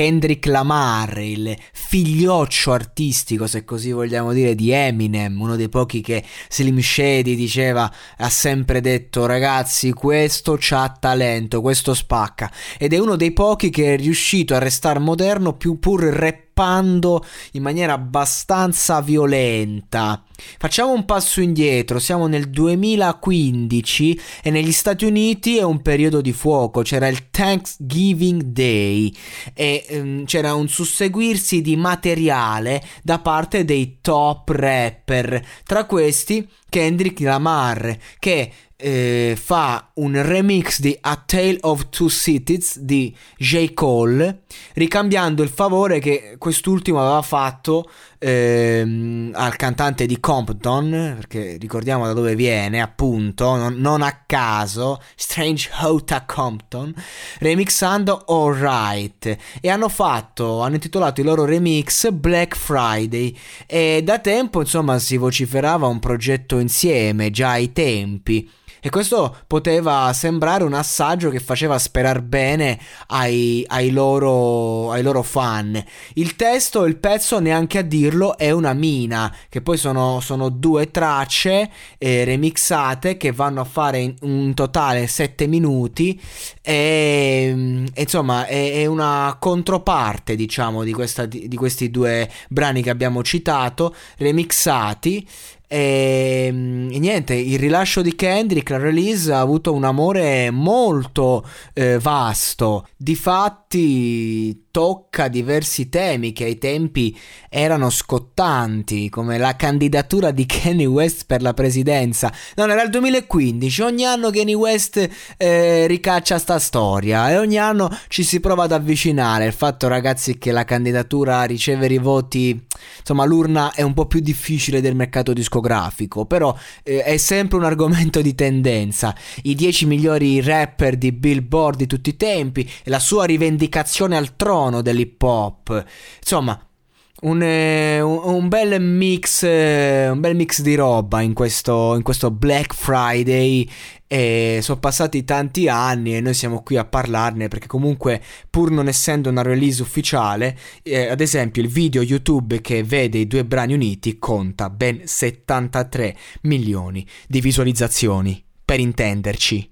Kendrick Lamar, il figlioccio artistico, se così vogliamo dire, di Eminem, uno dei pochi che Slim Shady diceva, ha sempre detto ragazzi questo c'ha talento, questo spacca, ed è uno dei pochi che è riuscito a restare moderno più pur rap scappando in maniera abbastanza violenta. Facciamo un passo indietro, siamo nel 2015 e negli Stati Uniti è un periodo di fuoco, c'era il Thanksgiving Day e um, c'era un susseguirsi di materiale da parte dei top rapper, tra questi Kendrick Lamar che eh, fa un remix di A Tale of Two Cities di J. Cole, ricambiando il favore che quest'ultimo aveva fatto ehm, al cantante di Compton, perché ricordiamo da dove viene, appunto, non, non a caso, Strange Hota Compton, remixando Alright. E hanno fatto, hanno intitolato il loro remix Black Friday. E da tempo, insomma, si vociferava un progetto insieme, già ai tempi. E questo poteva sembrare un assaggio che faceva sperare bene ai, ai, loro, ai loro fan. Il testo, il pezzo, neanche a dirlo, è una mina, che poi sono, sono due tracce eh, remixate che vanno a fare un totale 7 minuti mm, e insomma è, è, una controparte diciamo di, questa, di, di questi due brani che abbiamo citato remixati e, ehm, e, niente, il rilascio di Kendrick, la release, ha avuto un amore molto eh, vasto. Difatti tocca diversi temi che ai tempi erano scottanti, come la candidatura di Kanye West per la presidenza. Non era il 2015, ogni anno Kanye West eh, ricaccia sta storia e ogni anno ci si prova ad avvicinare. Il fatto, ragazzi, che la candidatura ricevere i voti, insomma, l'urna è un po' più difficile del mercato discografico, però eh, è sempre un argomento di tendenza. I 10 migliori rapper di Billboard di tutti i tempi e la sua rivendicazione al trono dell'hip hop. Insomma, un, eh, un, un, bel mix, eh, un bel mix di roba in questo, in questo Black Friday. E sono passati tanti anni e noi siamo qui a parlarne perché comunque pur non essendo una release ufficiale, eh, ad esempio il video YouTube che vede i due brani uniti conta ben 73 milioni di visualizzazioni, per intenderci.